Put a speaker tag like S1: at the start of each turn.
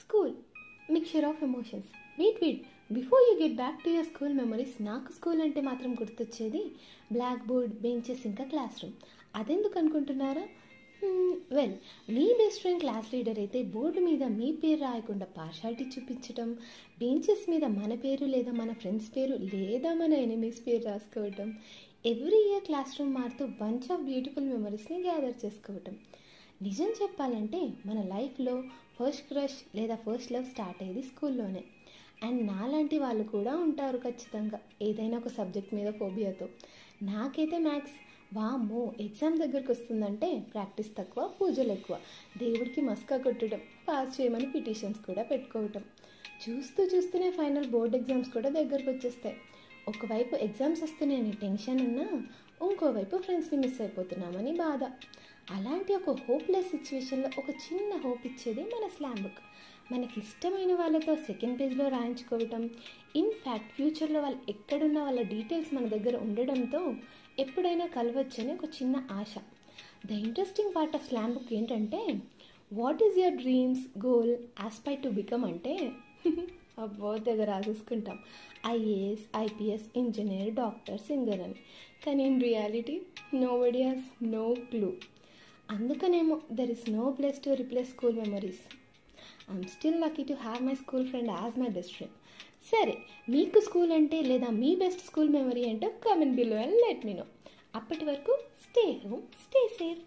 S1: School. Mixture of emotions. Wait wait before you get back to your school memories నాకు school అంటే మాత్రం గుర్తొచ్చేది black board benches ఇంకా class room అదెందుకు అనుకుంటున్నారా? Hmm, వెల్ మీ బెస్ట్ ఫ్రెండ్ క్లాస్ లీడర్ అయితే బోర్డు మీద మీ పేరు రాయకుండా పార్షాలిటీ చూపించడం బెంచెస్ మీద మన పేరు లేదా మన ఫ్రెండ్స్ పేరు లేదా మన ఎనిమీస్ పేరు రాసుకోవటం ఎవ్రీ ఇయర్ క్లాస్ రూమ్ మారుతూ బంచ్ ఆఫ్ బ్యూటిఫుల్ మెమరీస్ని గ్యాదర్ చేసుకోవటం. నిజం చెప్పాలంటే మన లైఫ్లో ఫస్ట్ క్రష్ లేదా ఫస్ట్ లవ్ స్టార్ట్ అయ్యేది స్కూల్లోనే. అండ్ నాలాంటి వాళ్ళు కూడా ఉంటారు ఖచ్చితంగా. ఏదైనా ఒక సబ్జెక్ట్ మీద ఫోబియాతో. నాకైతే మ్యాథ్స్ వామ్మో ఎగ్జామ్ దగ్గరకు వస్తుందంటే ప్రాక్టీస్ తక్కువ పూజలు ఎక్కువ. దేవుడికి మస్కా కొట్టడం పాస్ చేయమని పిటిషన్స్ కూడా పెట్టుకోవటం. చూస్తూ చూస్తూనే ఫైనల్ బోర్డ్ ఎగ్జామ్స్ కూడా దగ్గరకు వచ్చేస్తాయి. ఒకవైపు ఎగ్జామ్స్ వస్తున్నాయని టెన్షన్ ఉన్నా ఇంకోవైపు ఫ్రెండ్స్ని మిస్ అయిపోతున్నామని బాధ. అలాంటి ఒక హోప్లెస్ సిచ్యువేషన్లో ఒక చిన్న హోప్ ఇచ్చేది మన స్లామ్ బుక్ మనకి ఇష్టమైన వాళ్ళతో సెకండ్ పేజ్లో రాయించుకోవటం ఇన్ఫ్యాక్ట్ ఫ్యూచర్లో వాళ్ళు ఎక్కడున్న వాళ్ళ డీటెయిల్స్ మన దగ్గర ఉండడంతో ఎప్పుడైనా కలవచ్చని ఒక చిన్న ఆశ. The interesting part of slam book ఏంటంటే what is your dreams goal aspire to become అంటే అబ్బో దగ్గర రాసేసుకుంటాం. IAS IPS engineer doctor singer అని. కానీ in reality nobody has no clue అందుకనేమో there is no place to replace school memories I'm still lucky to have my school friend as my best friend సరే మీకు school అంటే లేదా మీ best school memory అంటే comment below and let me know అప్పటి వరకు stay home stay safe